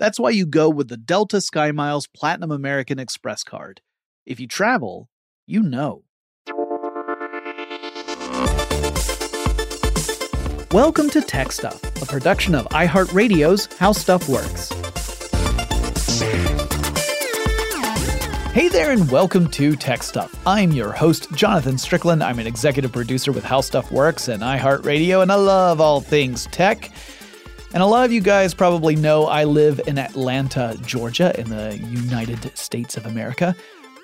That's why you go with the Delta SkyMiles Platinum American Express card. If you travel, you know. Welcome to Tech Stuff, a production of iHeartRadio's How Stuff Works. Hey there, and welcome to Tech Stuff. I'm your host, Jonathan Strickland. I'm an executive producer with How Stuff Works and iHeartRadio, and I love all things tech. And a lot of you guys probably know I live in Atlanta, Georgia, in the United States of America.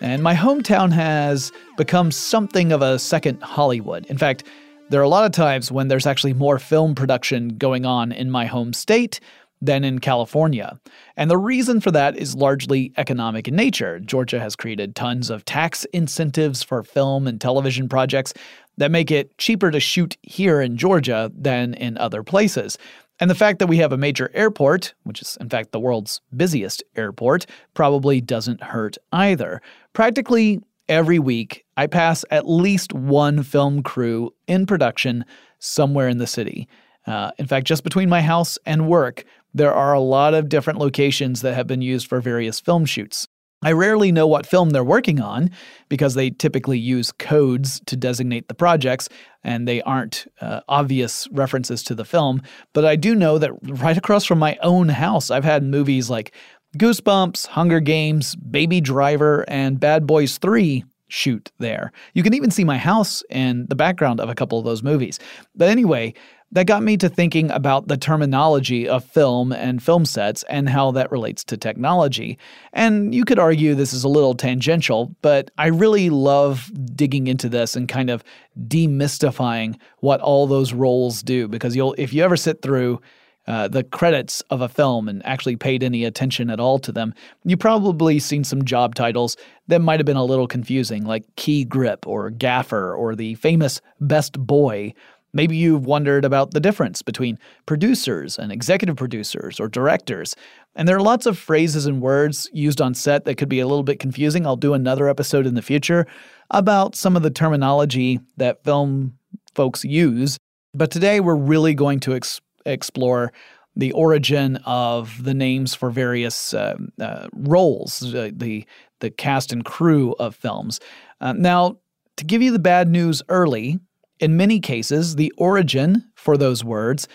And my hometown has become something of a second Hollywood. In fact, there are a lot of times when there's actually more film production going on in my home state than in California. And the reason for that is largely economic in nature. Georgia has created tons of tax incentives for film and television projects that make it cheaper to shoot here in Georgia than in other places. And the fact that we have a major airport, which is in fact the world's busiest airport, probably doesn't hurt either. Practically every week, I pass at least one film crew in production somewhere in the city. Uh, in fact, just between my house and work, there are a lot of different locations that have been used for various film shoots. I rarely know what film they're working on because they typically use codes to designate the projects and they aren't uh, obvious references to the film. But I do know that right across from my own house, I've had movies like Goosebumps, Hunger Games, Baby Driver, and Bad Boys 3 shoot there. You can even see my house in the background of a couple of those movies. But anyway, that got me to thinking about the terminology of film and film sets and how that relates to technology. And you could argue this is a little tangential, but I really love digging into this and kind of demystifying what all those roles do because you'll if you ever sit through uh, the credits of a film and actually paid any attention at all to them, you probably seen some job titles that might have been a little confusing, like key grip or gaffer or the famous best boy Maybe you've wondered about the difference between producers and executive producers or directors. And there are lots of phrases and words used on set that could be a little bit confusing. I'll do another episode in the future about some of the terminology that film folks use. But today we're really going to ex- explore the origin of the names for various uh, uh, roles, uh, the the cast and crew of films. Uh, now, to give you the bad news early, In many cases, the origin for those words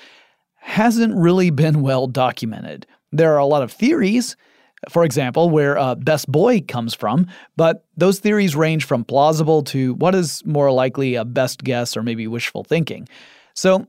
hasn't really been well documented. There are a lot of theories, for example, where uh, best boy comes from, but those theories range from plausible to what is more likely a best guess or maybe wishful thinking. So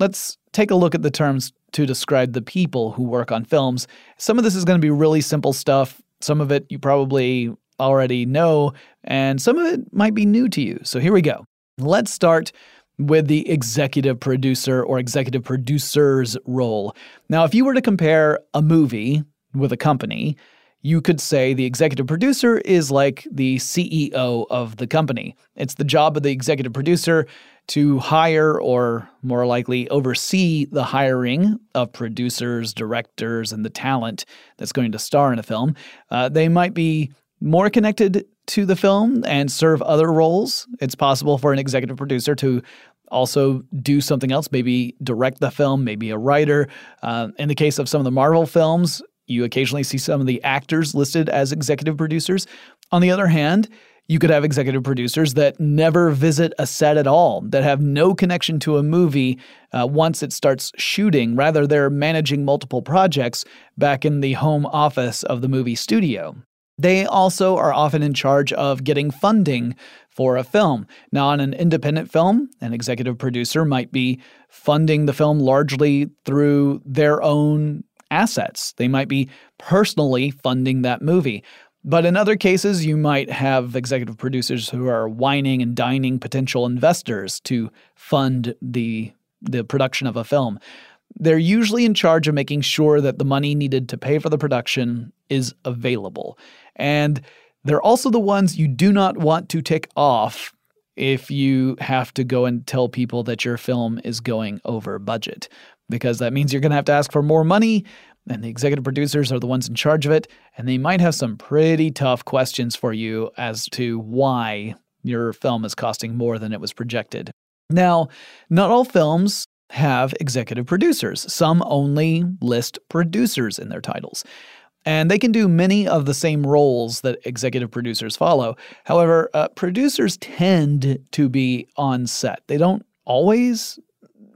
let's take a look at the terms to describe the people who work on films. Some of this is going to be really simple stuff. Some of it you probably already know, and some of it might be new to you. So here we go. Let's start with the executive producer or executive producer's role. Now, if you were to compare a movie with a company, you could say the executive producer is like the CEO of the company. It's the job of the executive producer to hire or more likely oversee the hiring of producers, directors, and the talent that's going to star in a film. Uh, they might be more connected to the film and serve other roles. It's possible for an executive producer to also do something else, maybe direct the film, maybe a writer. Uh, in the case of some of the Marvel films, you occasionally see some of the actors listed as executive producers. On the other hand, you could have executive producers that never visit a set at all, that have no connection to a movie uh, once it starts shooting. Rather, they're managing multiple projects back in the home office of the movie studio. They also are often in charge of getting funding for a film. Now, on an independent film, an executive producer might be funding the film largely through their own assets. They might be personally funding that movie. But in other cases, you might have executive producers who are wining and dining potential investors to fund the, the production of a film. They're usually in charge of making sure that the money needed to pay for the production is available. And they're also the ones you do not want to tick off if you have to go and tell people that your film is going over budget, because that means you're going to have to ask for more money, and the executive producers are the ones in charge of it, and they might have some pretty tough questions for you as to why your film is costing more than it was projected. Now, not all films have executive producers. Some only list producers in their titles. And they can do many of the same roles that executive producers follow. However, uh, producers tend to be on set. They don't always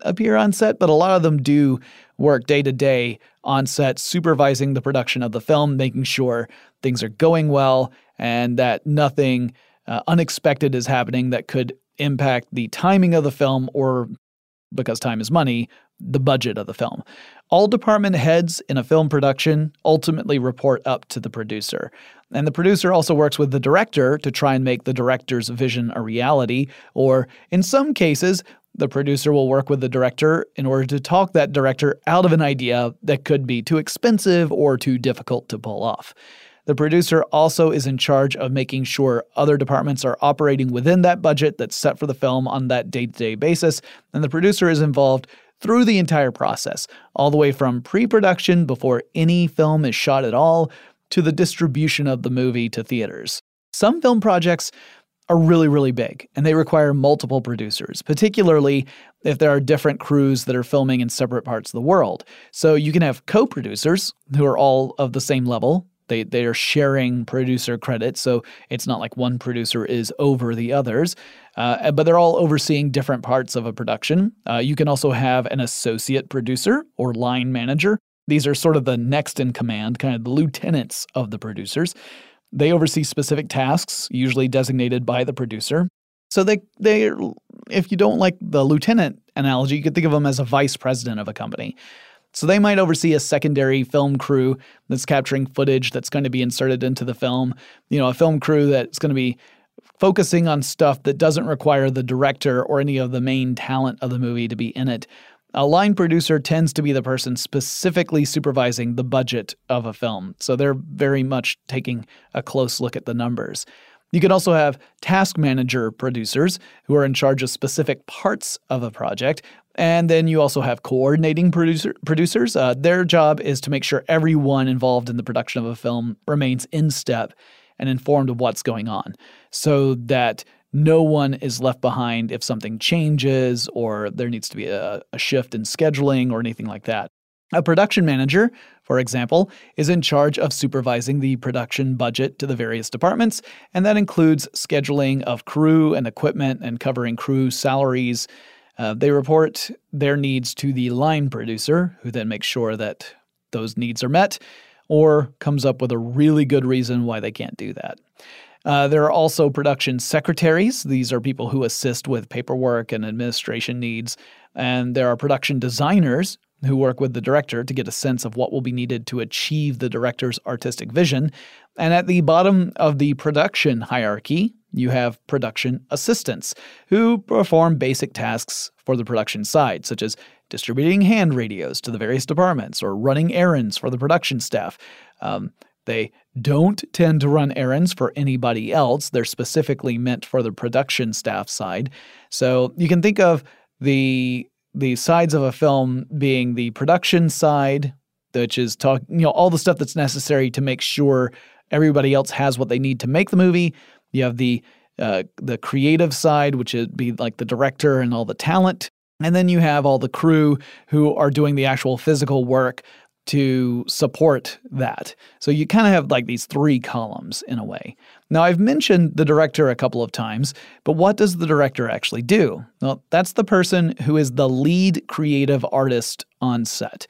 appear on set, but a lot of them do work day to day on set, supervising the production of the film, making sure things are going well and that nothing uh, unexpected is happening that could impact the timing of the film or, because time is money, the budget of the film. All department heads in a film production ultimately report up to the producer. And the producer also works with the director to try and make the director's vision a reality, or in some cases, the producer will work with the director in order to talk that director out of an idea that could be too expensive or too difficult to pull off. The producer also is in charge of making sure other departments are operating within that budget that's set for the film on that day to day basis, and the producer is involved through the entire process, all the way from pre production before any film is shot at all to the distribution of the movie to theaters. Some film projects are really, really big and they require multiple producers, particularly if there are different crews that are filming in separate parts of the world. So you can have co producers who are all of the same level. They, they are sharing producer credit, so it's not like one producer is over the others, uh, but they're all overseeing different parts of a production. Uh, you can also have an associate producer or line manager. These are sort of the next in command, kind of the lieutenants of the producers. They oversee specific tasks, usually designated by the producer. So they they if you don't like the lieutenant analogy, you could think of them as a vice president of a company. So they might oversee a secondary film crew that's capturing footage that's going to be inserted into the film. You know, a film crew that's going to be focusing on stuff that doesn't require the director or any of the main talent of the movie to be in it. A line producer tends to be the person specifically supervising the budget of a film, so they're very much taking a close look at the numbers. You can also have task manager producers who are in charge of specific parts of a project. And then you also have coordinating producer, producers. Uh, their job is to make sure everyone involved in the production of a film remains in step and informed of what's going on so that no one is left behind if something changes or there needs to be a, a shift in scheduling or anything like that. A production manager, for example, is in charge of supervising the production budget to the various departments, and that includes scheduling of crew and equipment and covering crew salaries. Uh, they report their needs to the line producer, who then makes sure that those needs are met or comes up with a really good reason why they can't do that. Uh, there are also production secretaries. These are people who assist with paperwork and administration needs. And there are production designers who work with the director to get a sense of what will be needed to achieve the director's artistic vision. And at the bottom of the production hierarchy, you have production assistants who perform basic tasks for the production side, such as distributing hand radios to the various departments or running errands for the production staff. Um, they don't tend to run errands for anybody else. They're specifically meant for the production staff side. So you can think of the the sides of a film being the production side, which is talk, you know, all the stuff that's necessary to make sure everybody else has what they need to make the movie. You have the uh, the creative side, which would be like the director and all the talent, and then you have all the crew who are doing the actual physical work to support that. So you kind of have like these three columns in a way. Now, I've mentioned the director a couple of times, but what does the director actually do? Well, that's the person who is the lead creative artist on set.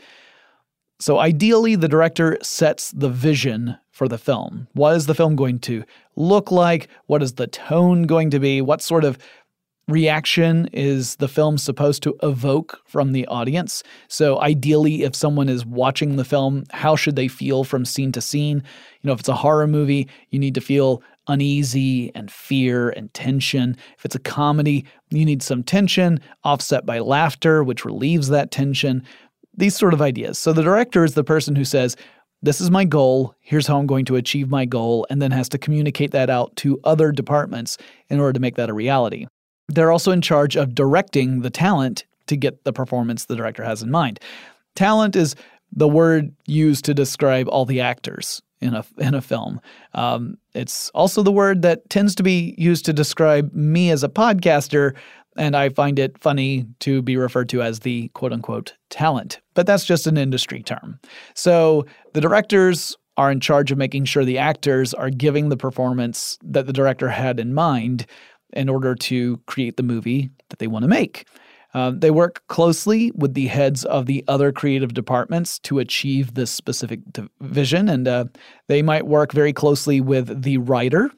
So ideally, the director sets the vision for the film. What is the film going to look like? What is the tone going to be? What sort of reaction is the film supposed to evoke from the audience. So, ideally, if someone is watching the film, how should they feel from scene to scene? You know, if it's a horror movie, you need to feel uneasy and fear and tension. If it's a comedy, you need some tension offset by laughter, which relieves that tension. These sort of ideas. So, the director is the person who says, this is my goal. Here's how I'm going to achieve my goal, and then has to communicate that out to other departments in order to make that a reality. They're also in charge of directing the talent to get the performance the director has in mind. Talent is the word used to describe all the actors in a in a film. Um, it's also the word that tends to be used to describe me as a podcaster, and I find it funny to be referred to as the quote unquote talent. But that's just an industry term. So the directors are in charge of making sure the actors are giving the performance that the director had in mind in order to create the movie that they want to make. Um, they work closely with the heads of the other creative departments to achieve this specific vision, and uh, they might work very closely with the writer.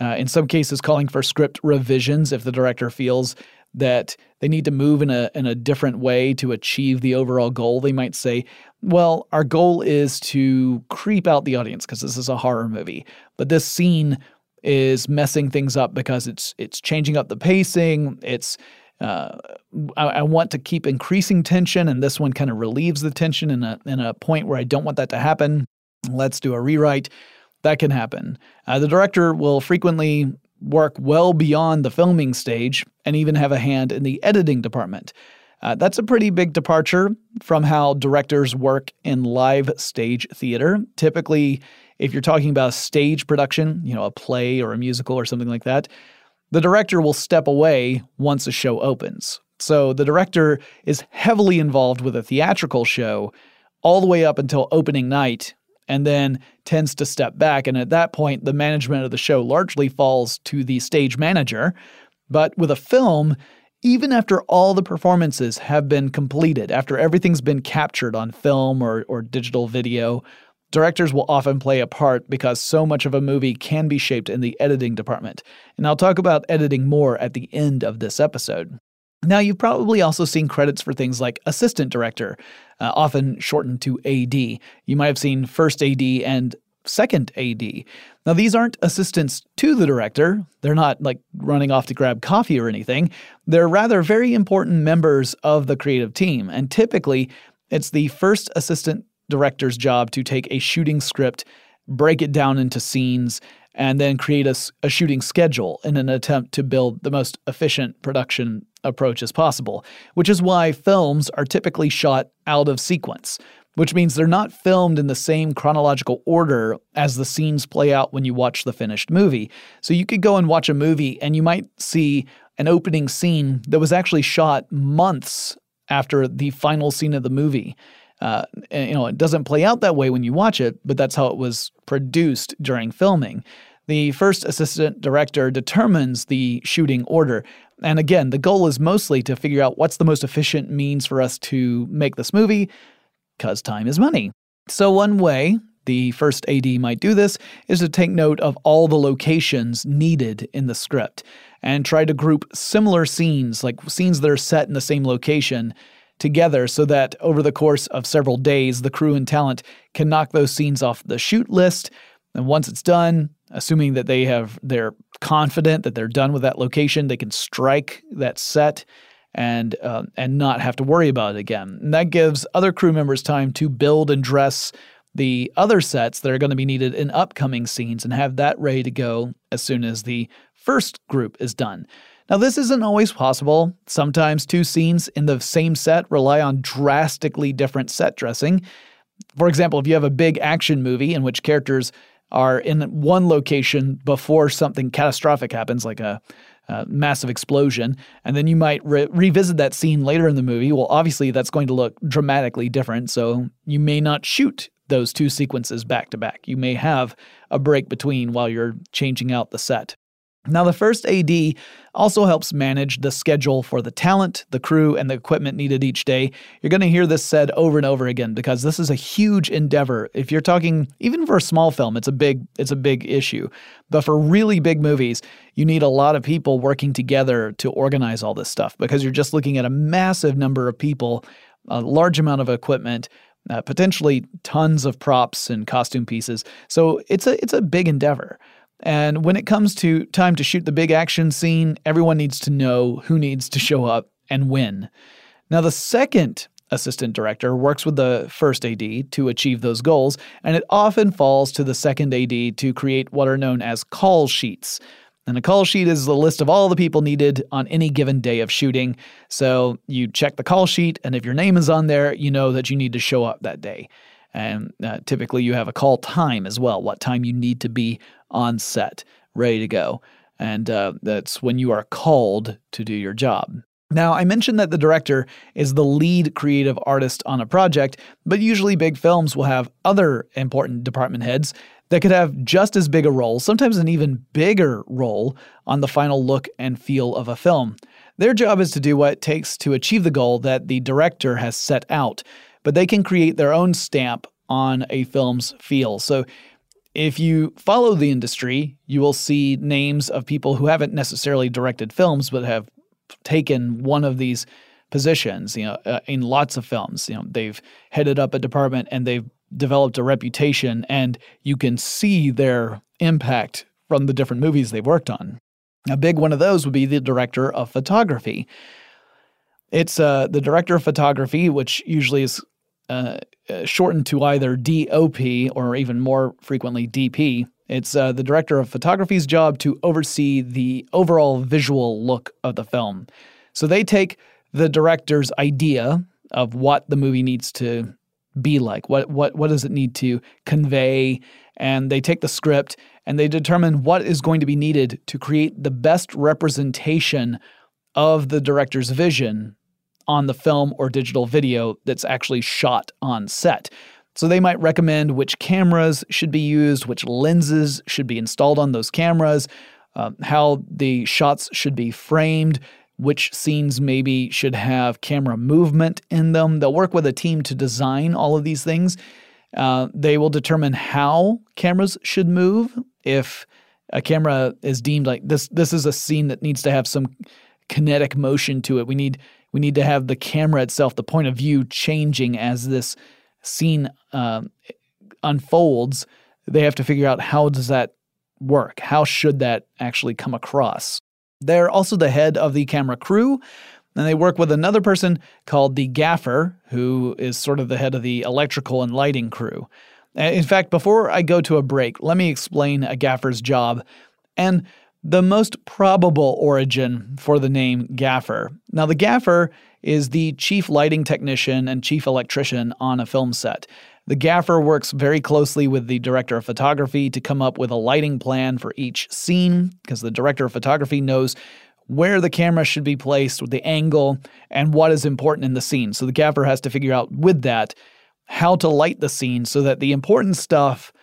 Uh, in some cases, calling for script revisions if the director feels that they need to move in a in a different way to achieve the overall goal. They might say, "Well, our goal is to creep out the audience because this is a horror movie, but this scene is messing things up because it's it's changing up the pacing. It's uh, I, I, want to keep increasing tension, and this one kind of relieves the tension in a in a point where I don't want that to happen. Let's do a rewrite. That can happen. Uh, the director will frequently work well beyond the filming stage and even have a hand in the editing department. Uh, that's a pretty big departure from how directors work in live stage theater. Typically, if you're talking about a stage production, you know, a play or a musical or something like that, the director will step away once a show opens. So the director is heavily involved with a theatrical show all the way up until opening night and then tends to step back. And at that point, the management of the show largely falls to the stage manager. But with a film, even after all the performances have been completed, after everything's been captured on film or, or digital video, Directors will often play a part because so much of a movie can be shaped in the editing department. And I'll talk about editing more at the end of this episode. Now, you've probably also seen credits for things like assistant director, uh, often shortened to AD. You might have seen first AD and second AD. Now, these aren't assistants to the director. They're not like running off to grab coffee or anything. They're rather very important members of the creative team. And typically, it's the first assistant director's job to take a shooting script, break it down into scenes, and then create a, a, shooting schedule in an attempt to build the most efficient production approach as possible, which is why films are typically shot out of sequence, which means they're not filmed in the same chronological order as the scenes play out when you watch the finished movie. So you could go and watch a movie and you might see an opening scene that was actually shot months after the final scene of the movie. Uh, and, you know, it doesn't play out that way when you watch it, but that's how it was produced during filming. The first assistant director determines the shooting order. And again, the goal is mostly to figure out what's the most efficient means for us to make this movie, because time is money. So, one way the first AD might do this is to take note of all the locations needed in the script and try to group similar scenes, like scenes that are set in the same location, together so that over the course of several days, the crew and talent can knock those scenes off the shoot list. And once it's done, assuming that they have they're confident that they're done with that location, they can strike that set and uh, and not have to worry about it again. And that gives other crew members time to build and dress the other sets that are going to be needed in upcoming scenes and have that ready to go as soon as the first group is done. Now, this isn't always possible. Sometimes two scenes in the same set rely on drastically different set dressing. For example, if you have a big action movie in which characters are in one location before something catastrophic happens, like a, a massive explosion, and then you might re- revisit that scene later in the movie. Well, obviously, that's going to look dramatically different, so you may not shoot those two sequences back to back. You may have a break between while you're changing out the set. Now, the first AD also helps manage the schedule for the talent, the crew, and the equipment needed each day. You're going to hear this said over and over again because this is a huge endeavor. If you're talking even for a small film, it's a big it's a big issue. But for really big movies, you need a lot of people working together to organize all this stuff because you're just looking at a massive number of people, a large amount of equipment, uh, potentially tons of props and costume pieces. So it's a it's a big endeavor. And when it comes to time to shoot the big action scene, everyone needs to know who needs to show up and when. Now, the second assistant director works with the first AD to achieve those goals, and it often falls to the second AD to create what are known as call sheets. And a call sheet is the list of all the people needed on any given day of shooting. So you check the call sheet, and if your name is on there, you know that you need to show up that day. And uh, typically you have a call time as well, what time you need to be on set, ready to go. And uh, that's when you are called to do your job. Now, I mentioned that the director is the lead creative artist on a project, but usually big films will have other important department heads that could have just as big a role, sometimes an even bigger role, on the final look and feel of a film. Their job is to do what it takes to achieve the goal that the director has set out, but they can create their own stamp on a film's feel. So if you follow the industry, you will see names of people who haven't necessarily directed films but have taken one of these positions, you know, uh, in lots of films. You know, they've headed up a department and they've developed a reputation and you can see their impact from the different movies they've worked on. A big one of those would be the director of photography. It's uh, the director of photography, which usually is uh, uh shortened to either DOP or even more frequently DP. It's uh, the director of photography's job to oversee the overall visual look of the film. So they take the director's idea of what the movie needs to be like. What what what does it need to convey? And they take the script and they determine what is going to be needed to create the best representation of the director's vision on the film or digital video that's actually shot on set. So they might recommend which cameras should be used, which lenses should be installed on those cameras, uh, how the shots should be framed, which scenes maybe should have camera movement in them. They'll work with a team to design all of these things. Uh, they will determine how cameras should move. If a camera is deemed like this, this is a scene that needs to have some kinetic motion to it. We need we need to have the camera itself, the point of view, changing as this scene uh, unfolds. They have to figure out how does that work? How should that actually come across? They're also the head of the camera crew, and they work with another person called the gaffer, who is sort of the head of the electrical and lighting crew. In fact, before I go to a break, let me explain a gaffer's job and the most probable origin for the name gaffer. Now, the gaffer is the chief lighting technician and chief electrician on a film set. The gaffer works very closely with the director of photography to come up with a lighting plan for each scene, because the director of photography knows where the camera should be placed, with the angle, and what is important in the scene. So the gaffer has to figure out with that how to light the scene so that the important stuff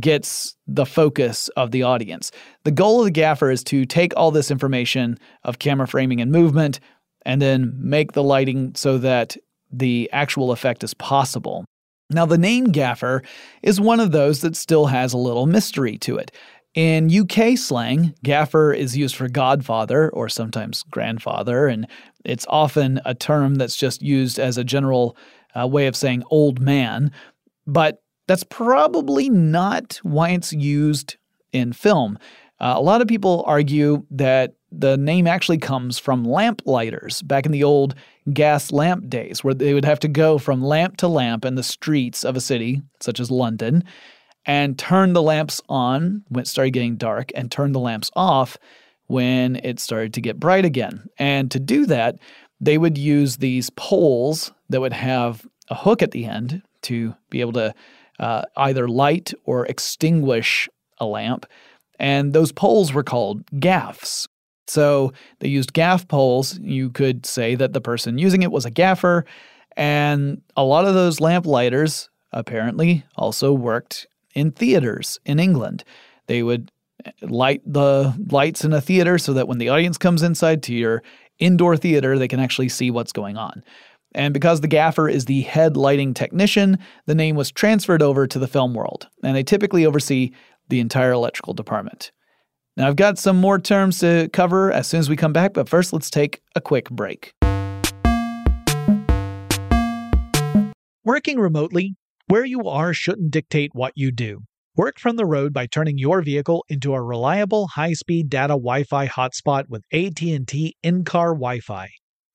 gets the focus of the audience. The goal of the gaffer is to take all this information of camera framing and movement and then make the lighting so that the actual effect is possible. Now, the name gaffer is one of those that still has a little mystery to it. In UK slang, gaffer is used for godfather or sometimes grandfather, and it's often a term that's just used as a general uh, way of saying old man. But that's probably not why it's used in film. Uh, a lot of people argue that the name actually comes from lamp lighters back in the old gas lamp days, where they would have to go from lamp to lamp in the streets of a city, such as London, and turn the lamps on when it started getting dark and turn the lamps off when it started to get bright again. And to do that, they would use these poles that would have a hook at the end to be able to uh, either light or extinguish a lamp. And those poles were called gaffs. So they used gaff poles. You could say that the person using it was a gaffer. And a lot of those lamp lighters apparently also worked in theaters in England. They would eh, light the lights in a theater so that when the audience comes inside to your indoor theater, they can actually see what's going on. And because the gaffer is the head lighting technician, the name was transferred over to the film world, and they typically oversee the entire electrical department. Now, I've got some more terms to cover as soon as we come back, but first let's take a quick break. Working remotely, where you are shouldn't dictate what you do. Work from the road by turning your vehicle into a reliable high-speed data Wi-Fi hotspot with AT&T in-car Wi-Fi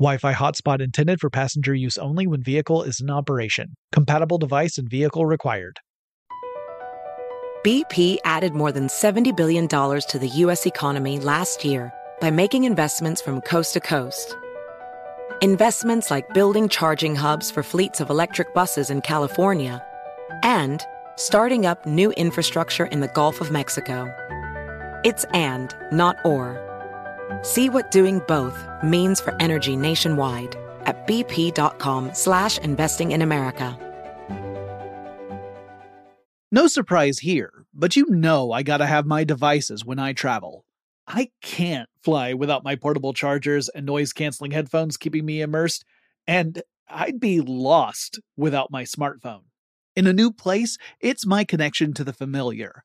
Wi Fi hotspot intended for passenger use only when vehicle is in operation. Compatible device and vehicle required. BP added more than $70 billion to the U.S. economy last year by making investments from coast to coast. Investments like building charging hubs for fleets of electric buses in California and starting up new infrastructure in the Gulf of Mexico. It's and, not or. See what doing both means for energy nationwide at bp.com slash investing in America. No surprise here, but you know I gotta have my devices when I travel. I can't fly without my portable chargers and noise canceling headphones keeping me immersed, and I'd be lost without my smartphone. In a new place, it's my connection to the familiar.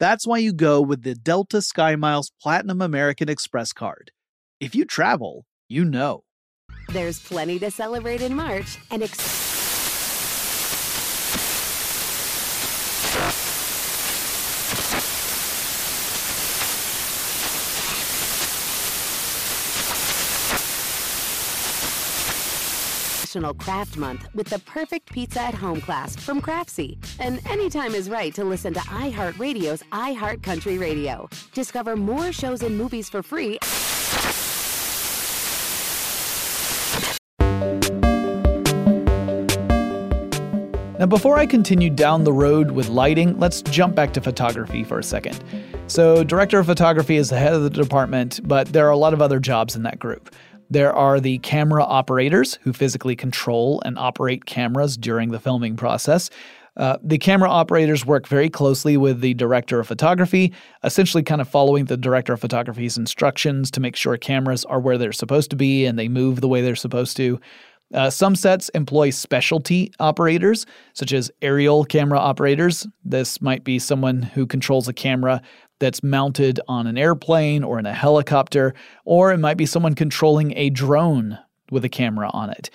That's why you go with the Delta SkyMiles Platinum American Express card. If you travel, you know. There's plenty to celebrate in March and. Ex- National Craft Month with the perfect pizza at home class from Craftsy. And anytime is right to listen to iHeartRadio's iHeartCountry Radio. Discover more shows and movies for free. Now, before I continue down the road with lighting, let's jump back to photography for a second. So, director of photography is the head of the department, but there are a lot of other jobs in that group. There are the camera operators who physically control and operate cameras during the filming process. Uh, the camera operators work very closely with the director of photography, essentially kind of following the director of photography's instructions to make sure cameras are where they're supposed to be and they move the way they're supposed to. Uh, some sets employ specialty operators, such as aerial camera operators. This might be someone who controls a camera that's mounted on an airplane or in a helicopter, or it might be someone controlling a drone with a camera on it.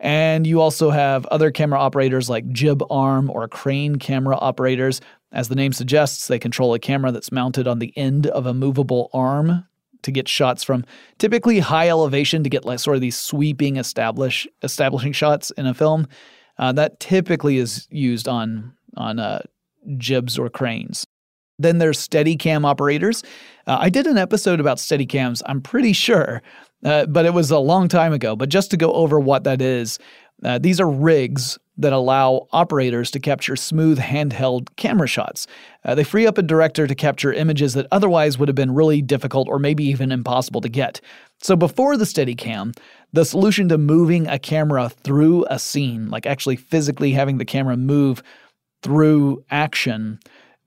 And you also have other camera operators like jib arm or crane camera operators. As the name suggests, they control a camera that's mounted on the end of a movable arm to get shots from typically high elevation to get like sort of these sweeping establish establishing shots in a film. Uh, that typically is used on on uh, jibs or cranes. Then there's Steadicam operators. Uh, I did an episode about Steadicams, I'm pretty sure, uh, but it was a long time ago. But just to go over what that is, uh, these are rigs that allow operators to capture smooth handheld camera shots. Uh, they free up a director to capture images that otherwise would have been really difficult or maybe even impossible to get. So before the Steadicam, the solution to moving a camera through a scene, like actually physically having the camera move through action,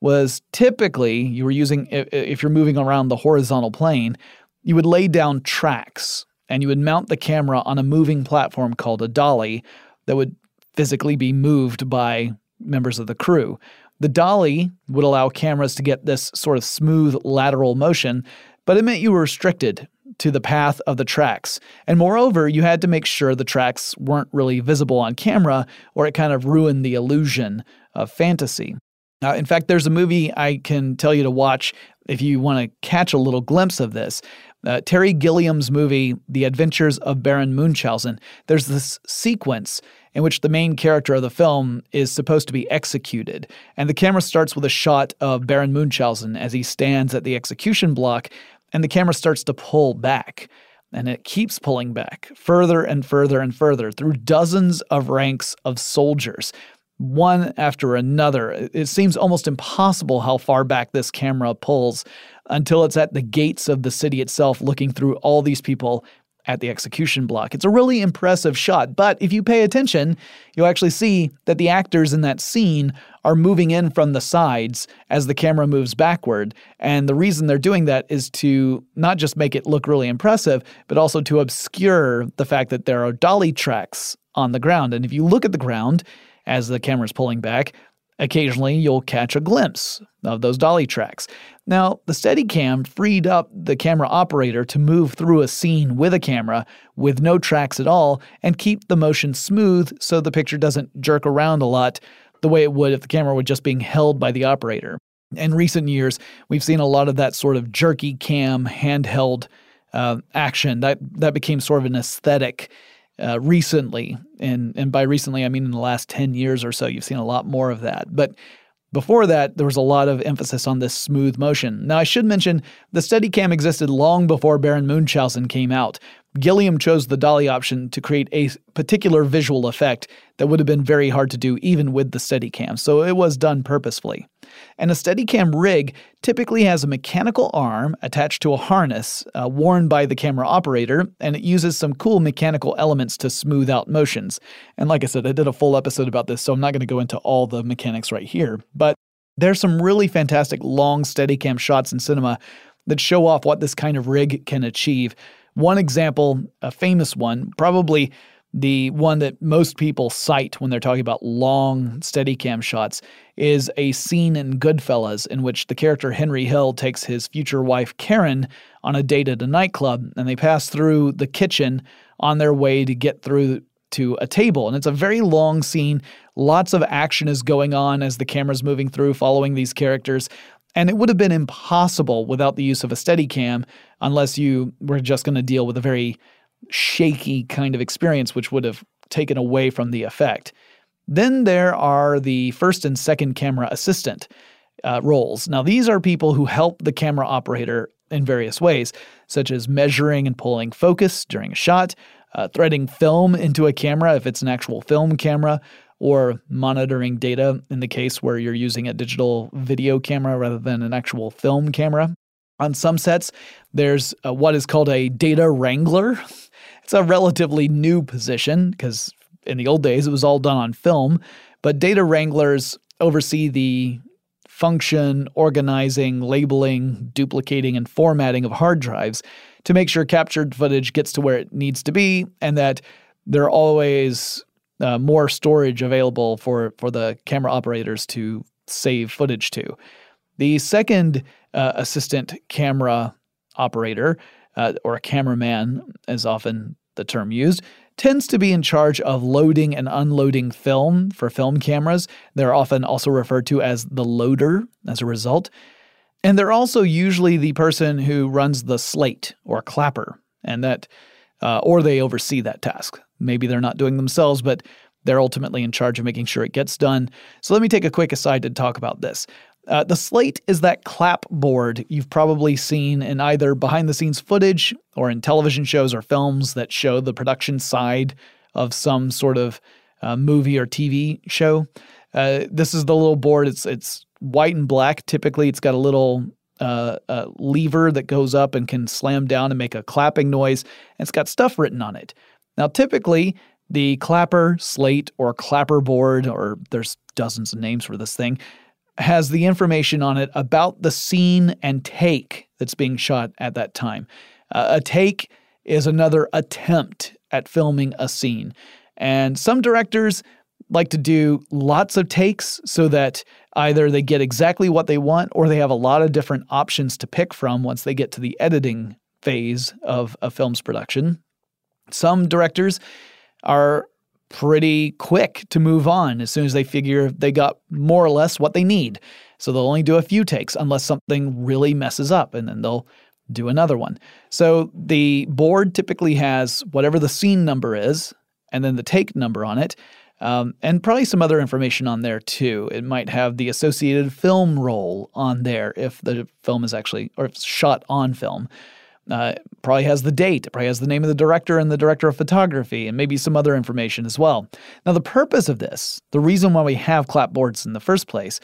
was typically you were using, if you're moving around the horizontal plane, you would lay down tracks and you would mount the camera on a moving platform called a dolly that would physically be moved by members of the crew. The dolly would allow cameras to get this sort of smooth lateral motion, but it meant you were restricted to the path of the tracks. And moreover, you had to make sure the tracks weren't really visible on camera, or it kind of ruined the illusion of fantasy. Uh, in fact, there's a movie I can tell you to watch if you want to catch a little glimpse of this. Uh, Terry Gilliam's movie, The Adventures of Baron Munchausen, there's this sequence in which the main character of the film is supposed to be executed. And the camera starts with a shot of Baron Munchausen as he stands at the execution block, and the camera starts to pull back. And it keeps pulling back further and further and further through dozens of ranks of soldiers one after another. It seems almost impossible how far back this camera pulls until it's at the gates of the city itself, looking through all these people at the execution block. It's a really impressive shot, but if you pay attention, you'll actually see that the actors in that scene are moving in from the sides as the camera moves backward. And the reason they're doing that is to not just make it look really impressive, but also to obscure the fact that there are dolly tracks on the ground. And if you look at the ground, as the camera's pulling back, occasionally you'll catch a glimpse of those dolly tracks. Now, the Steadicam freed up the camera operator to move through a scene with a camera with no tracks at all and keep the motion smooth so the picture doesn't jerk around a lot the way it would if the camera were just being held by the operator. In recent years, we've seen a lot of that sort of jerky cam handheld uh, action that that became sort of an aesthetic uh, recently, and and by recently I mean in the last ten years or so, you've seen a lot more of that. But before that, there was a lot of emphasis on this smooth motion. Now, I should mention the Steadicam existed long before Baron Munchausen came out. Gilliam chose the dolly option to create a particular visual effect that would have been very hard to do even with the Steadicam, so it was done purposefully. And a Steadicam rig typically has a mechanical arm attached to a harness uh, worn by the camera operator, and it uses some cool mechanical elements to smooth out motions. And like I said, I did a full episode about this, so I'm not going to go into all the mechanics right here. But there's some really fantastic long Steadicam shots in cinema that show off what this kind of rig can achieve. One example, a famous one, probably the one that most people cite when they're talking about long Steadicam shots is a scene in Goodfellas in which the character Henry Hill takes his future wife Karen on a date at a nightclub and they pass through the kitchen on their way to get through to a table. And it's a very long scene. Lots of action is going on as the camera's moving through, following these characters. And it would have been impossible without the use of a Steadicam unless you were just going to deal with a very shaky kind of experience, which would have taken away from the effect. Then there are the first and second camera assistant uh, roles. Now, these are people who help the camera operator in various ways, such as measuring and pulling focus during a shot, uh, threading film into a camera if it's an actual film camera, or monitoring data in the case where you're using a digital video camera rather than an actual film camera. On some sets, there's uh, what is called a data wrangler. It's a relatively new position because in the old days it was all done on film, but data wranglers oversee the function, organizing, labeling, duplicating, and formatting of hard drives to make sure captured footage gets to where it needs to be and that there are always uh, more storage available for, for the camera operators to save footage to. The second uh, assistant camera operator, uh, or a cameraman, as often the term used, tends to be in charge of loading and unloading film for film cameras. They're often also referred to as the loader as a result. And they're also usually the person who runs the slate or clapper, and that, uh, or they oversee that task. Maybe they're not doing themselves, but they're ultimately in charge of making sure it gets done. So let me take a quick aside to talk about this. Uh, the slate is that clapboard you've probably seen in either behind the scenes footage or in television shows or films that show the production side of some sort of uh, movie or TV show. Uh, this is the little board. It's it's white and black. Typically, it's got a little uh, uh, lever that goes up and can slam down and make a clapping noise. And it's got stuff written on it. Now, typically, the clapper, slate, or clapper board, or there's dozens of names for this thing, has the information on it about the scene and take that's being shot at that time. Uh, a take is another attempt at filming a scene. And some directors like to do lots of takes so that either they get exactly what they want or they have a lot of different options to pick from once they get to the editing phase of a film's production. Some directors are pretty quick to move on as soon as they figure they got more or less what they need. So they'll only do a few takes unless something really messes up, and then they'll do another one. So the board typically has whatever the scene number is, and then the take number on it, um, and probably some other information on there too. It might have the associated film roll on there if the film is actually, or if it's shot on film. Uh, probably has the date, probably has the name of the director and the director of photography, and maybe some other information as well. Now, the purpose of this, the reason why we have clapboards in the first place,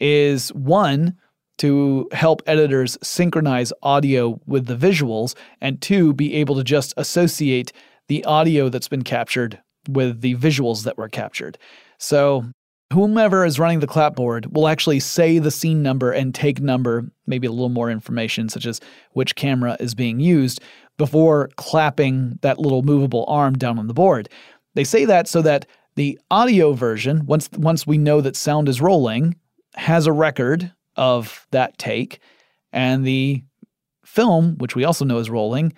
is one, to help editors synchronize audio with the visuals, and two, be able to just associate the audio that's been captured with the visuals that were captured. So whomever is running the clapboard will actually say the scene number and take number, maybe a little more information, such as which camera is being used, before clapping that little movable arm down on the board. They say that so that the audio version, once once we know that sound is rolling, has a record of that take, and the film, which we also know is rolling,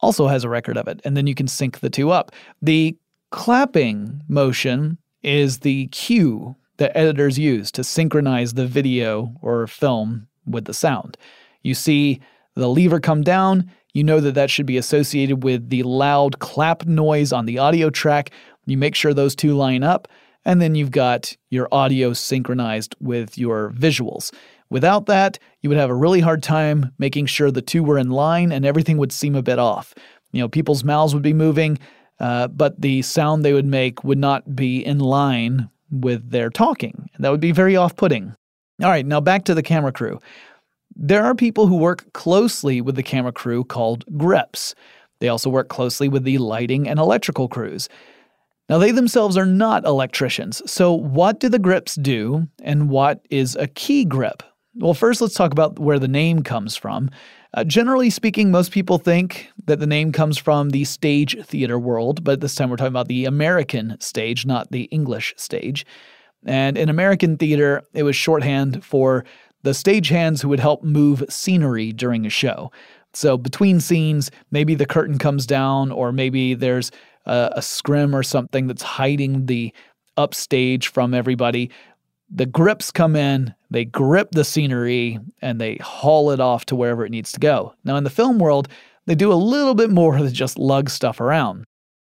also has a record of it, and then you can sync the two up. The clapping motion is the cue that editors use to synchronize the video or film with the sound. You see the lever come down, you know that that should be associated with the loud clap noise on the audio track. You make sure those two line up, and then you've got your audio synchronized with your visuals. Without that, you would have a really hard time making sure the two were in line and everything would seem a bit off. You know, people's mouths would be moving, uh, but the sound they would make would not be in line with their talking. That would be very off putting. All right, now back to the camera crew. There are people who work closely with the camera crew called grips. They also work closely with the lighting and electrical crews. Now, they themselves are not electricians, so what do the grips do, and what is a key grip? Well, first, let's talk about where the name comes from. Uh, generally speaking, most people think that the name comes from the stage theater world, but this time we're talking about the American stage, not the English stage. And in American theater, it was shorthand for the stagehands who would help move scenery during a show. So between scenes, maybe the curtain comes down, or maybe there's a, a scrim or something that's hiding the upstage from everybody the grips come in, they grip the scenery, and they haul it off to wherever it needs to go. Now, in the film world, they do a little bit more than just lug stuff around.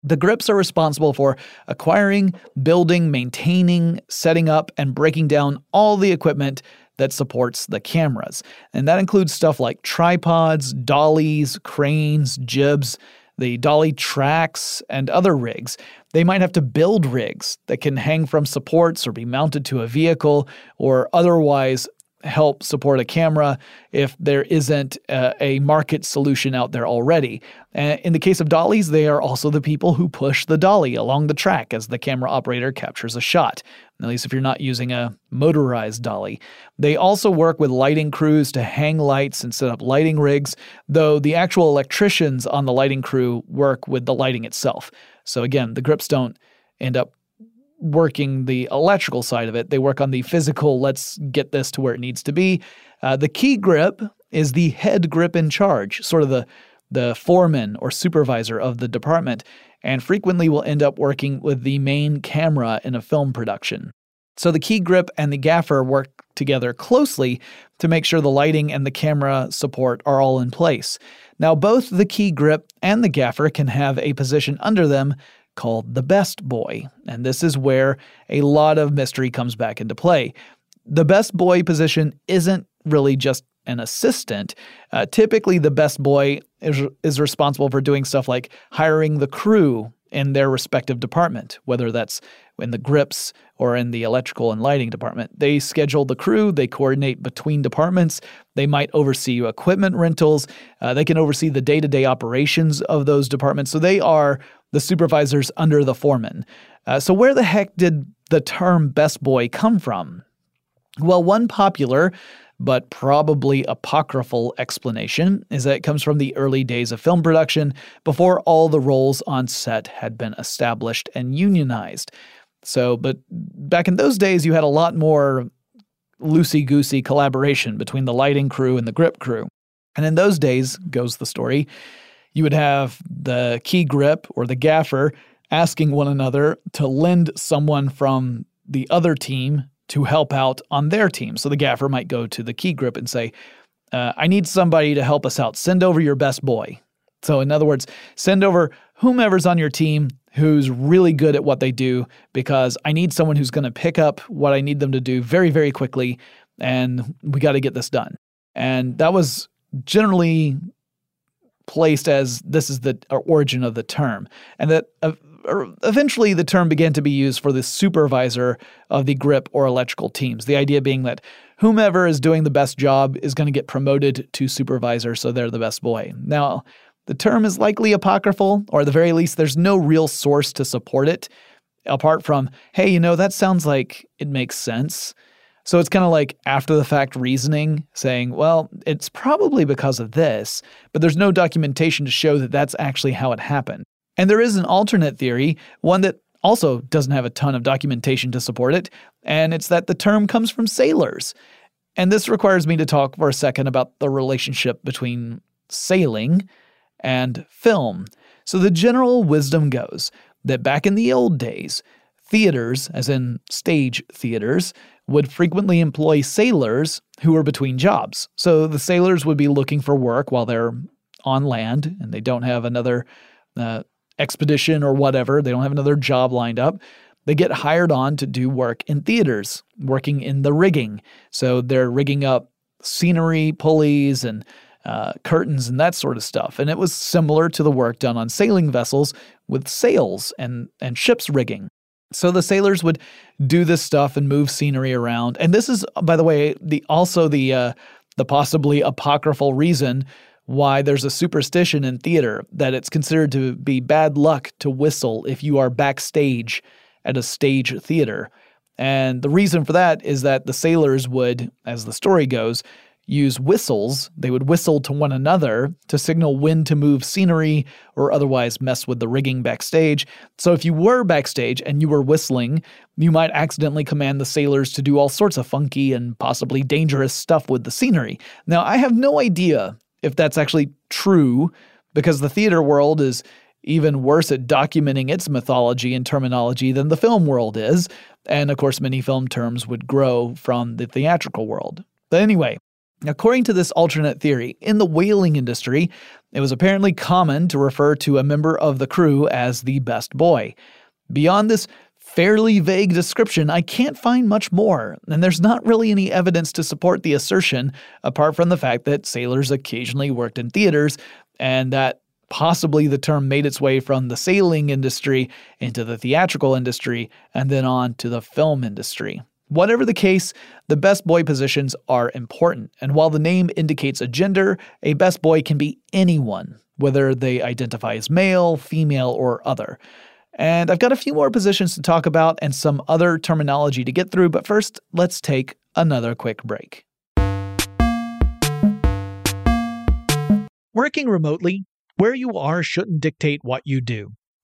The grips are responsible for acquiring, building, maintaining, setting up, and breaking down all the equipment that supports the cameras. And that includes stuff like tripods, dollies, cranes, jibs, the dolly tracks, and other rigs. They might have to build rigs that can hang from supports or be mounted to a vehicle or otherwise help support a camera if there isn't a, market solution out there already. In the case of dollies, they are also the people who push the dolly along the track as the camera operator captures a shot, at least if you're not using a motorized dolly. They also work with lighting crews to hang lights and set up lighting rigs, though the actual electricians on the lighting crew work with the lighting itself. So again, the grips don't end up working the electrical side of it. They work on the physical, let's get this to where it needs to be. Uh, the key grip is the head grip in charge, sort of the, the foreman or supervisor of the department, and frequently will end up working with the main camera in a film production. So the key grip and the gaffer work together closely to make sure the lighting and the camera support are all in place. Now, both the key grip and the gaffer can have a position under them called the best boy, and this is where a lot of mystery comes back into play. The best boy position isn't really just an assistant. Uh, typically, the best boy is, is responsible for doing stuff like hiring the crew in their respective department, whether that's in the grips or in the electrical and lighting department. They schedule the crew, they coordinate between departments, they might oversee equipment rentals, uh, they can oversee the day to day operations of those departments. So they are the supervisors under the foreman. Uh, so, where the heck did the term best boy come from? Well, one popular but probably apocryphal explanation is that it comes from the early days of film production before all the roles on set had been established and unionized. So, but back in those days, you had a lot more loosey goosey collaboration between the lighting crew and the grip crew. And in those days, goes the story, you would have the key grip or the gaffer asking one another to lend someone from the other team to help out on their team. So the gaffer might go to the key grip and say, uh, I need somebody to help us out. Send over your best boy. So, in other words, send over whomever's on your team who's really good at what they do because I need someone who's going to pick up what I need them to do very, very quickly. And we got to get this done. And that was generally placed as this is the origin of the term. And that uh, eventually the term began to be used for the supervisor of the grip or electrical teams. The idea being that whomever is doing the best job is going to get promoted to supervisor, so they're the best boy. Now, the term is likely apocryphal, or at the very least, there's no real source to support it, apart from, hey, you know, that sounds like it makes sense. So it's kind of like after the fact reasoning, saying, well, it's probably because of this, but there's no documentation to show that that's actually how it happened. And there is an alternate theory, one that also doesn't have a ton of documentation to support it, and it's that the term comes from sailors. And this requires me to talk for a second about the relationship between sailing and film. So the general wisdom goes that back in the old days, theaters, as in stage theaters, would frequently employ sailors who were between jobs. So the sailors would be looking for work while they're on land and they don't have another uh, expedition or whatever, they don't have another job lined up. They get hired on to do work in theaters, working in the rigging. So they're rigging up scenery, pulleys, and uh, curtains and that sort of stuff. And it was similar to the work done on sailing vessels with sails and, and ships rigging. So the sailors would do this stuff and move scenery around. And this is, by the way, the also the uh, the possibly apocryphal reason why there's a superstition in theater that it's considered to be bad luck to whistle if you are backstage at a stage theater. And the reason for that is that the sailors would, as the story goes, use whistles. They would whistle to one another to signal when to move scenery or otherwise mess with the rigging backstage. So if you were backstage and you were whistling, you might accidentally command the sailors to do all sorts of funky and possibly dangerous stuff with the scenery. Now, I have no idea if that's actually true, because the theater world is even worse at documenting its mythology and terminology than the film world is. And of course, many film terms would grow from the theatrical world. But anyway, according to this alternate theory, in the whaling industry, it was apparently common to refer to a member of the crew as the best boy. Beyond this fairly vague description, I can't find much more, and there's not really any evidence to support the assertion, apart from the fact that sailors occasionally worked in theaters, and that possibly the term made its way from the sailing industry into the theatrical industry and then on to the film industry. Whatever the case, the best boy positions are important, and while the name indicates a gender, a best boy can be anyone, whether they identify as male, female, or other. And I've got a few more positions to talk about and some other terminology to get through, but first, let's take another quick break. Working remotely, where you are shouldn't dictate what you do.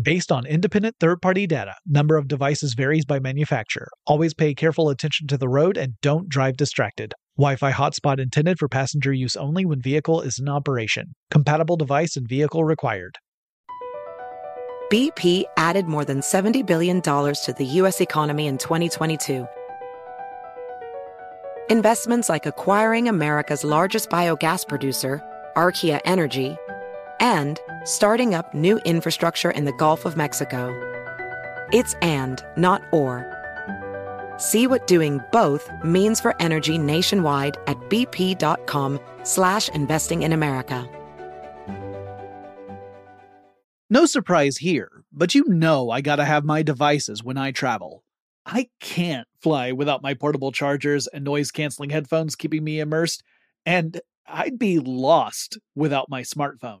Based on independent third party data, number of devices varies by manufacturer. Always pay careful attention to the road and don't drive distracted. Wi Fi hotspot intended for passenger use only when vehicle is in operation. Compatible device and vehicle required. BP added more than $70 billion to the U.S. economy in 2022. Investments like acquiring America's largest biogas producer, Archaea Energy, and starting up new infrastructure in the Gulf of Mexico. It's and, not or. See what doing both means for energy nationwide at bp.com slash investing in America. No surprise here, but you know I gotta have my devices when I travel. I can't fly without my portable chargers and noise canceling headphones keeping me immersed, and I'd be lost without my smartphone.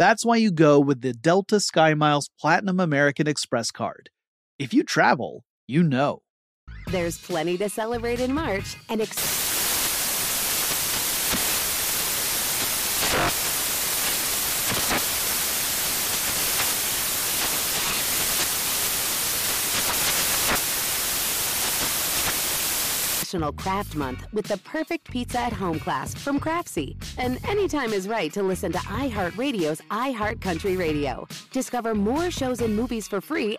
That's why you go with the Delta SkyMiles Platinum American Express card. If you travel, you know. There's plenty to celebrate in March and ex- National Craft Month with the perfect pizza at home class from Craftsy. And anytime is right to listen to iHeartRadio's iHeartCountry Radio. Discover more shows and movies for free.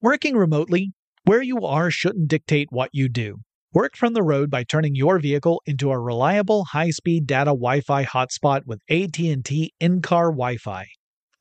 Working remotely, where you are shouldn't dictate what you do. Work from the road by turning your vehicle into a reliable high-speed data Wi-Fi hotspot with AT&T in-car Wi-Fi.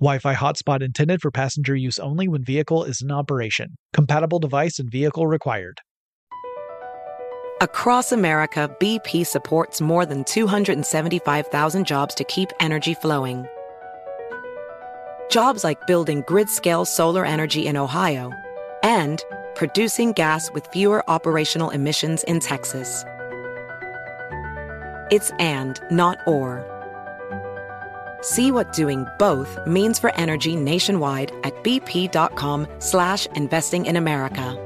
Wi-Fi hotspot intended for passenger use only when vehicle is in operation. Compatible device and vehicle required. Across America, BP supports more than 275,000 jobs to keep energy flowing. Jobs like building grid-scale solar energy in Ohio and producing gas with fewer operational emissions in Texas. It's and, not or. See what doing both means for energy nationwide at bp.com slash investing in America.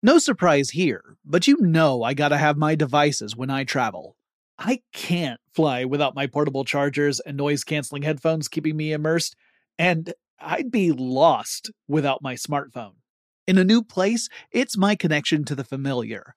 No surprise here, but you know I gotta have my devices when I travel. I can't fly without my portable chargers and noise canceling headphones keeping me immersed, and I'd be lost without my smartphone. In a new place, it's my connection to the familiar.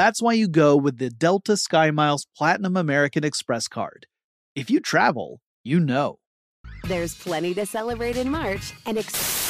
That's why you go with the Delta SkyMiles Platinum American Express card. If you travel, you know. There's plenty to celebrate in March and ex-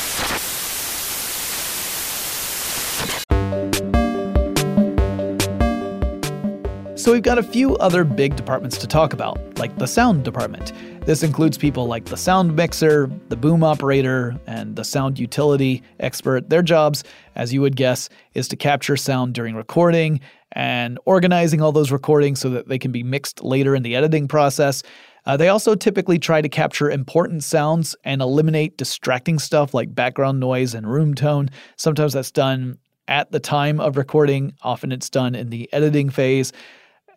So we've got a few other big departments to talk about, like the sound department. This includes people like the sound mixer, the boom operator, and the sound utility expert. Their jobs, as you would guess, is to capture sound during recording and organizing all those recordings so that they can be mixed later in the editing process. Uh, they also typically try to capture important sounds and eliminate distracting stuff like background noise and room tone. Sometimes that's done at the time of recording, often it's done in the editing phase.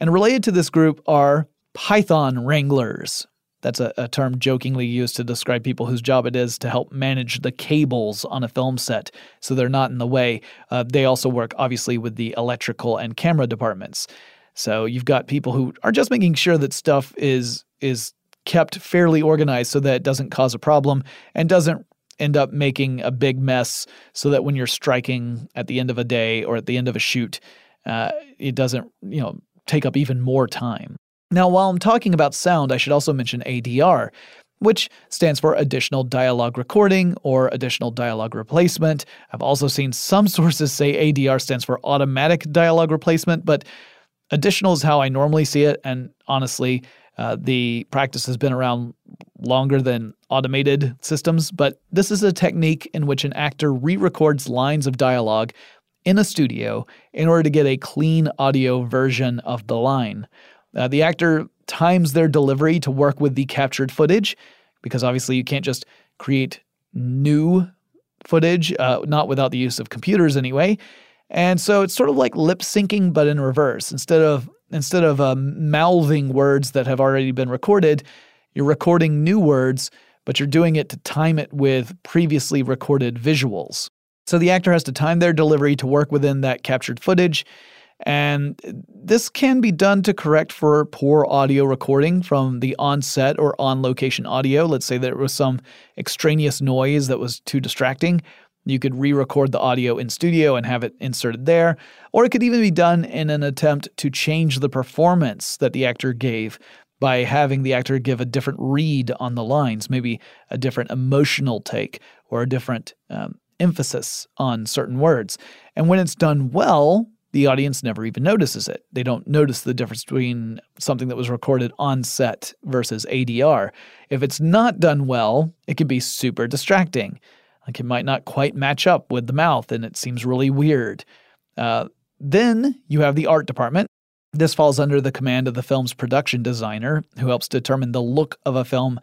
And related to this group are Python wranglers. That's a, a, term jokingly used to describe people whose job it is to help manage the cables on a film set so they're not in the way. Uh, they also work, obviously, with the electrical and camera departments. So you've got people who are just making sure that stuff is is kept fairly organized so that it doesn't cause a problem and doesn't end up making a big mess so that when you're striking at the end of a day or at the end of a shoot, uh, it doesn't, you know, take up even more time. Now, while I'm talking about sound, I should also mention ADR, which stands for Additional Dialogue Recording or Additional Dialogue Replacement. I've also seen some sources say ADR stands for Automatic Dialogue Replacement, but additional is how I normally see it, and honestly, uh, the practice has been around longer than automated systems, but this is a technique in which an actor re records lines of dialogue in a studio in order to get a clean audio version of the line. Uh, the actor times their delivery to work with the captured footage because obviously you can't just create new footage, uh, not without the use of computers anyway. And so it's sort of like lip syncing, but in reverse. Instead of instead of uh, mouthing words that have already been recorded, you're recording new words, but you're doing it to time it with previously recorded visuals. So the actor has to time their delivery to work within that captured footage. And this can be done to correct for poor audio recording from the on set or on location audio. Let's say there was some extraneous noise that was too distracting. You could re record the audio in studio and have it inserted there. Or it could even be done in an attempt to change the performance that the actor gave by having the actor give a different read on the lines, maybe a different emotional take or a different um, emphasis on certain words. And when it's done well, the audience never even notices it. They don't notice the difference between something that was recorded on set versus ADR. If it's not done well, it can be super distracting. Like it might not quite match up with the mouth and it seems really weird. Uh, then you have the art department. This falls under the command of the film's production designer, who helps determine the look of a film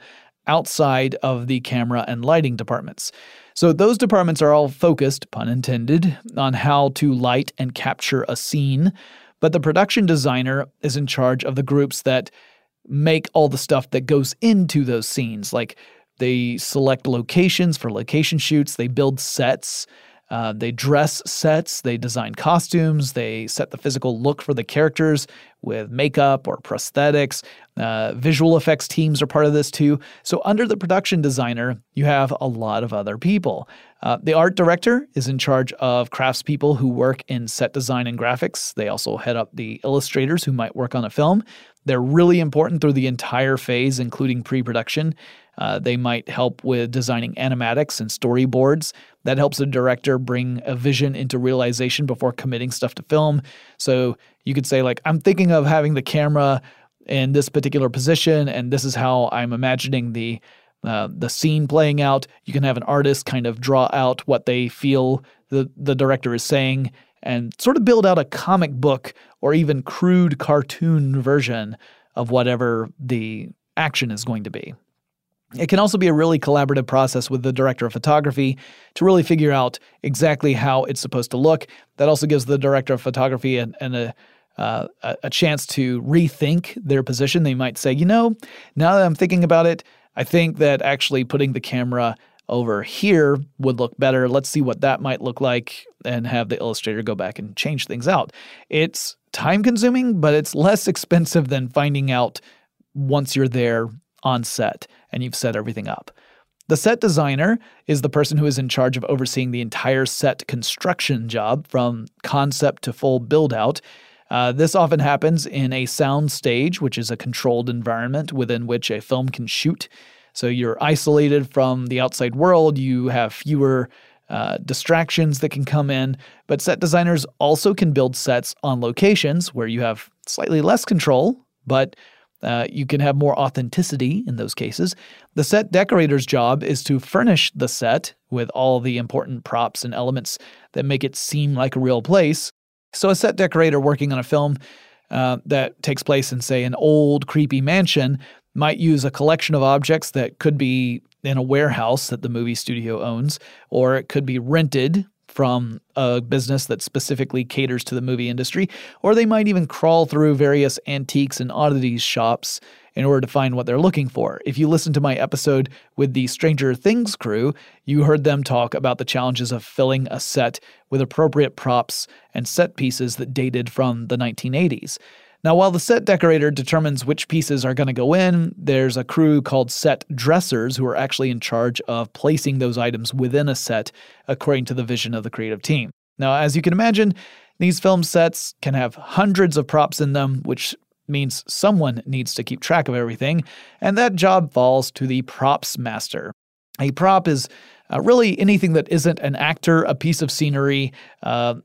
outside of the camera and lighting departments. So those departments are all focused, pun intended, on how to light and capture a scene, but the production designer is in charge of the groups that make all the stuff that goes into those scenes. Like they select locations for location shoots, they build sets, uh, they dress sets, they design costumes, they set the physical look for the characters with makeup or prosthetics. Uh, visual effects teams are part of this too. So, under the production designer, you have a lot of other people. Uh, the art director is in charge of craftspeople who work in set design and graphics. They also head up the illustrators who might work on a film. They're really important through the entire phase, including pre production. Uh, they might help with designing animatics and storyboards. That helps a director bring a vision into realization before committing stuff to film. So you could say, like, I'm thinking of having the camera in this particular position, and this is how I'm imagining the uh, the scene playing out. You can have an artist kind of draw out what they feel the the director is saying, and sort of build out a comic book or even crude cartoon version of whatever the action is going to be. It can also be a really collaborative process with the director of photography to really figure out exactly how it's supposed to look. That also gives the director of photography and an, a, uh, a, a chance to rethink their position. They might say, you know, now that I'm thinking about it, I think that actually putting the camera over here would look better. Let's see what that might look like and have the illustrator go back and change things out. It's time consuming, but it's less expensive than finding out once you're there on set and you've set everything up. The set designer is the person who is in charge of overseeing the entire set construction job from concept to full build out. Uh, this often happens in a sound stage, which is a controlled environment within which a film can shoot. So you're isolated from the outside world, you have fewer uh, distractions that can come in, but set designers also can build sets on locations where you have slightly less control, but uh, you can have more authenticity in those cases. The set decorator's job is to furnish the set with all the important props and elements that make it seem like a real place. So, a set decorator working on a film uh, that takes place in, say, an old, creepy mansion might use a collection of objects that could be in a warehouse that the movie studio owns, or it could be rented from a business that specifically caters to the movie industry, or they might even crawl through various antiques and oddities shops in order to find what they're looking for. If you listen to my episode with the Stranger Things crew, you heard them talk about the challenges of filling a set with appropriate props and set pieces that dated from the 1980s. Now, while the set decorator determines which pieces are going to go in, there's a crew called set dressers who are actually in charge of placing those items within a set according to the vision of the creative team. Now, as you can imagine, these film sets can have hundreds of props in them, which means someone needs to keep track of everything, and that job falls to the props master. A prop is uh, really anything that isn't an actor, a piece of scenery, uh,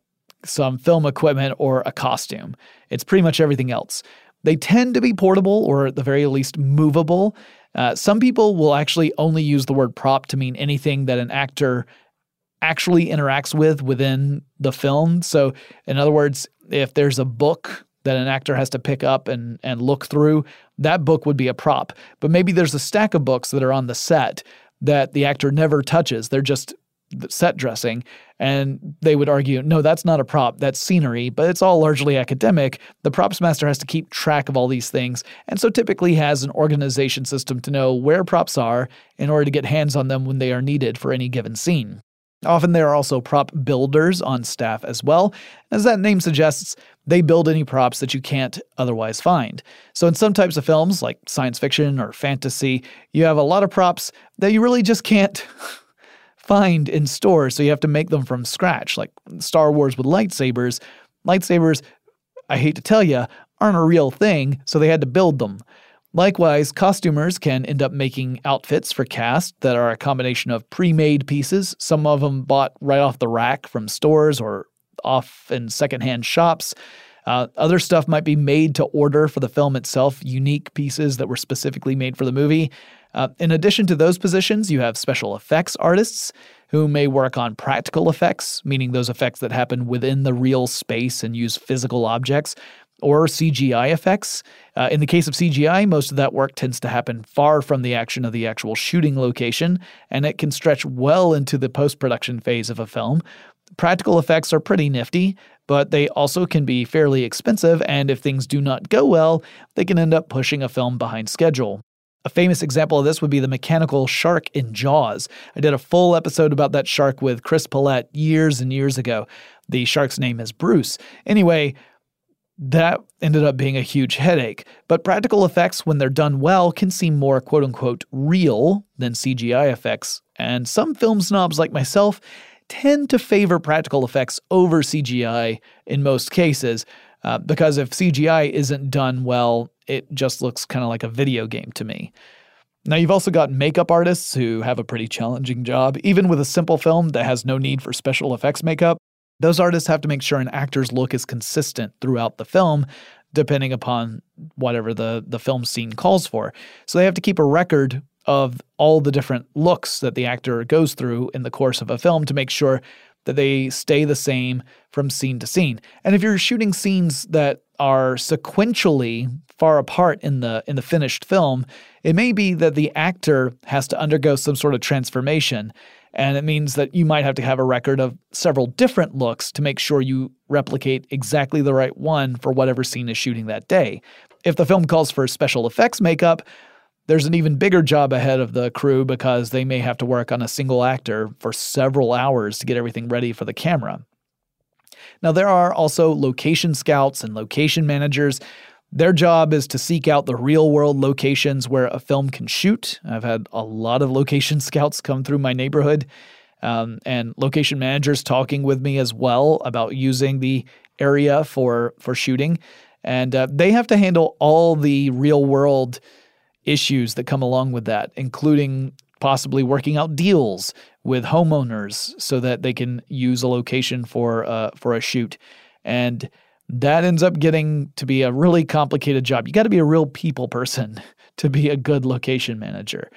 some film equipment, or a costume. It's pretty much everything else. They tend to be portable or at the very least movable. Uh, some people will actually only use the word prop to mean anything that an actor actually interacts with within the film. So, in other words, if there's a book that an actor has to pick up and, and look through, that book would be a prop. But maybe there's a stack of books that are on the set that the actor never touches. They're just set dressing. And they would argue, no, that's not a prop, that's scenery, but it's all largely academic. The props master has to keep track of all these things, and so typically has an organization system to know where props are in order to get hands on them when they are needed for any given scene. Often there are also prop builders on staff as well. As that name suggests, they build any props that you can't otherwise find. So, in some types of films, like science fiction or fantasy, you have a lot of props that you really just can't find in stores, so you have to make them from scratch. Like Star Wars with lightsabers, lightsabers, I hate to tell you, aren't a real thing, so they had to build them. Likewise, costumers can end up making outfits for cast that are a combination of pre made pieces, some of them bought right off the rack from stores or off in secondhand shops. Uh, other stuff might be made to order for the film itself, unique pieces that were specifically made for the movie. Uh, in addition to those positions, you have special effects artists who may work on practical effects, meaning those effects that happen within the real space and use physical objects, or CGI effects. Uh, in the case of CGI, most of that work tends to happen far from the action of the actual shooting location, and it can stretch well into the post production phase of a film. Practical effects are pretty nifty, but they also can be fairly expensive, and if things do not go well, they can end up pushing a film behind schedule. A famous example of this would be the mechanical shark in Jaws. I did a full episode about that shark with Chris Pollette years and years ago. The shark's name is Bruce. Anyway, that ended up being a huge headache. But practical effects, when they're done well, can seem more quote unquote real than CGI effects. And some film snobs like myself tend to favor practical effects over CGI in most cases. Uh, because if CGI isn't done well, it just looks kind of like a video game to me. Now, you've also got makeup artists who have a pretty challenging job. Even with a simple film that has no need for special effects makeup, those artists have to make sure an actor's look is consistent throughout the film, depending upon whatever the, the film scene calls for. So they have to keep a record of all the different looks that the actor goes through in the course of a film to make sure that they stay the same from scene to scene. And if you're shooting scenes that are sequentially far apart in the in the finished film, it may be that the actor has to undergo some sort of transformation. And it means that you might have to have a record of several different looks to make sure you replicate exactly the right one for whatever scene is shooting that day. If the film calls for special effects makeup, there's an even bigger job ahead of the crew because they may have to work on a single actor for several hours to get everything ready for the camera. Now, there are also location scouts and location managers. Their job is to seek out the real world locations where a film can shoot. I've had a lot of location scouts come through my neighborhood um, and location managers talking with me as well about using the area for, for shooting. And uh, they have to handle all the real world issues that come along with that, including possibly working out deals with homeowners so that they can use a location for uh, for a shoot, and that ends up getting to be a really complicated job. You got to be a real people person to be a good location manager.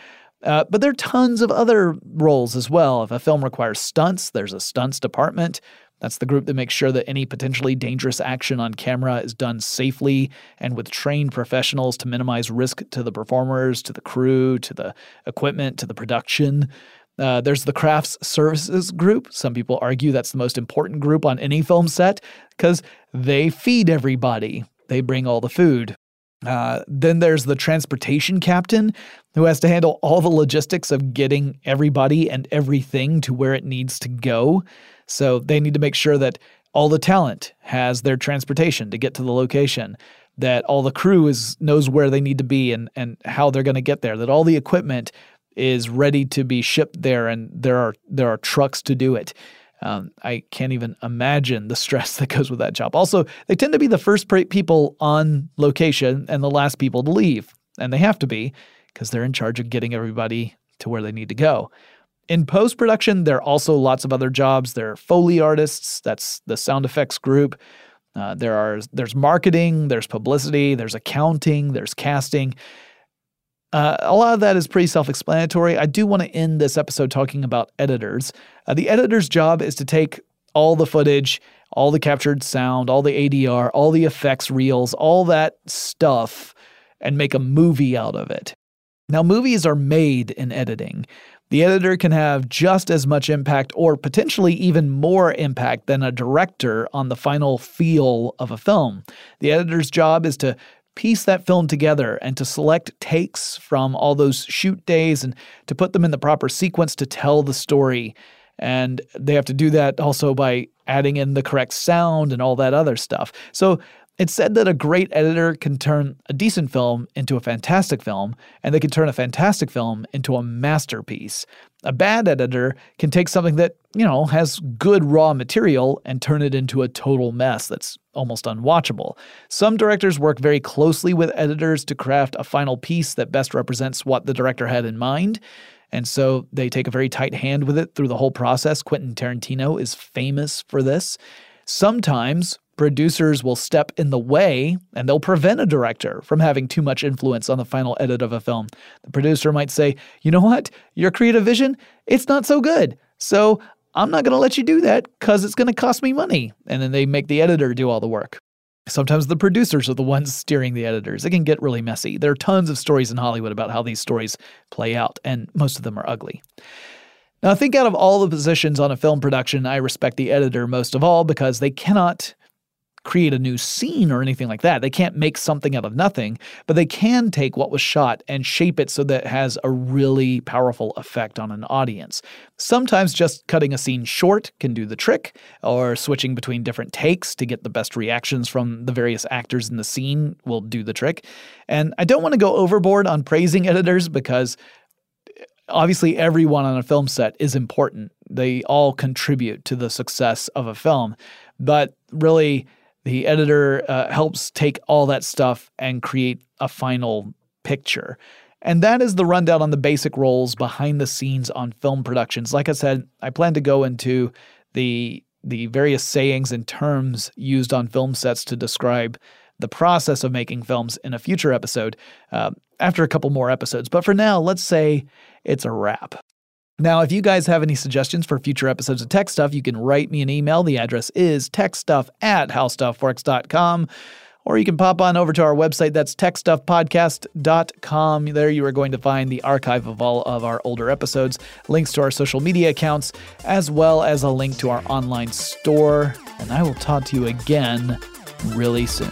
Uh, but there are tons of other roles as well. If a film requires stunts, there's a stunts department. That's the group that makes sure that any potentially dangerous action on camera is done safely and with trained professionals to minimize risk to the performers, to the crew, to the equipment, to the production. Uh, there's the crafts services group. Some people argue that's the most important group on any film set because they feed everybody, they bring all the food. Uh, then there's the transportation captain who has to handle all the logistics of getting everybody and everything to where it needs to go. So they need to make sure that all the talent has their transportation to get to the location, that all the crew is knows where they need to be and, and how they're going to get there, that all the equipment is ready to be shipped there and there are there are trucks to do it. Um, I can't even imagine the stress that goes with that job. Also, they tend to be the first people on location and the last people to leave, and they have to be because they're in charge of getting everybody to where they need to go. In post production, there are also lots of other jobs. There are Foley artists, that's the sound effects group. Uh, there are there's marketing, there's publicity, there's accounting, there's casting. Uh, a lot of that is pretty self explanatory. I do want to end this episode talking about editors. Uh, the editor's job is to take all the footage, all the captured sound, all the ADR, all the effects reels, all that stuff, and make a movie out of it. Now, movies are made in editing. The editor can have just as much impact or potentially even more impact than a director on the final feel of a film. The editor's job is to piece that film together and to select takes from all those shoot days and to put them in the proper sequence to tell the story. And they have to do that also by adding in the correct sound and all that other stuff. So it's said that a great editor can turn a decent film into a fantastic film, and they can turn a fantastic film into a masterpiece. A bad editor can take something that, you know, has good raw material and turn it into a total mess that's almost unwatchable. Some directors work very closely with editors to craft a final piece that best represents what the director had in mind. And so they take a very tight hand with it through the whole process. Quentin Tarantino is famous for this. Sometimes producers will step in the way and they'll prevent a director from having too much influence on the final edit of a film. The producer might say, you know what, your creative vision, it's not so good. So I'm not going to let you do that because it's going to cost me money. And then they make the editor do all the work. Sometimes the producers are the ones steering the editors. It can get really messy. There are tons of stories in Hollywood about how these stories play out, and most of them are ugly. Now, I think out of all the positions on a film production, I respect the editor most of all because they cannot create a new scene or anything like that. They can't make something out of nothing, but they can take what was shot and shape it so that it has a really powerful effect on an audience. Sometimes just cutting a scene short can do the trick, or switching between different takes to get the best reactions from the various actors in the scene will do the trick. And I don't want to go overboard on praising editors because obviously everyone on a film set is important. They all contribute to the success of a film. But really, the editor uh, helps take all that stuff and create a final picture. And that is the rundown on the basic roles behind the scenes on film productions. Like I said, I plan to go into the the various sayings and terms used on film sets to describe the process of making films in a future episode uh, after a couple more episodes. But for now, let's say it's a wrap. Now, if you guys have any suggestions for future episodes of Tech Stuff, you can write me an email. The address is techstuff at howstuffworks.com. Or you can pop on over to our website. That's techstuffpodcast.com. There you are going to find the archive of all of our older episodes, links to our social media accounts, as well as a link to our online store. And I will talk to you again really soon.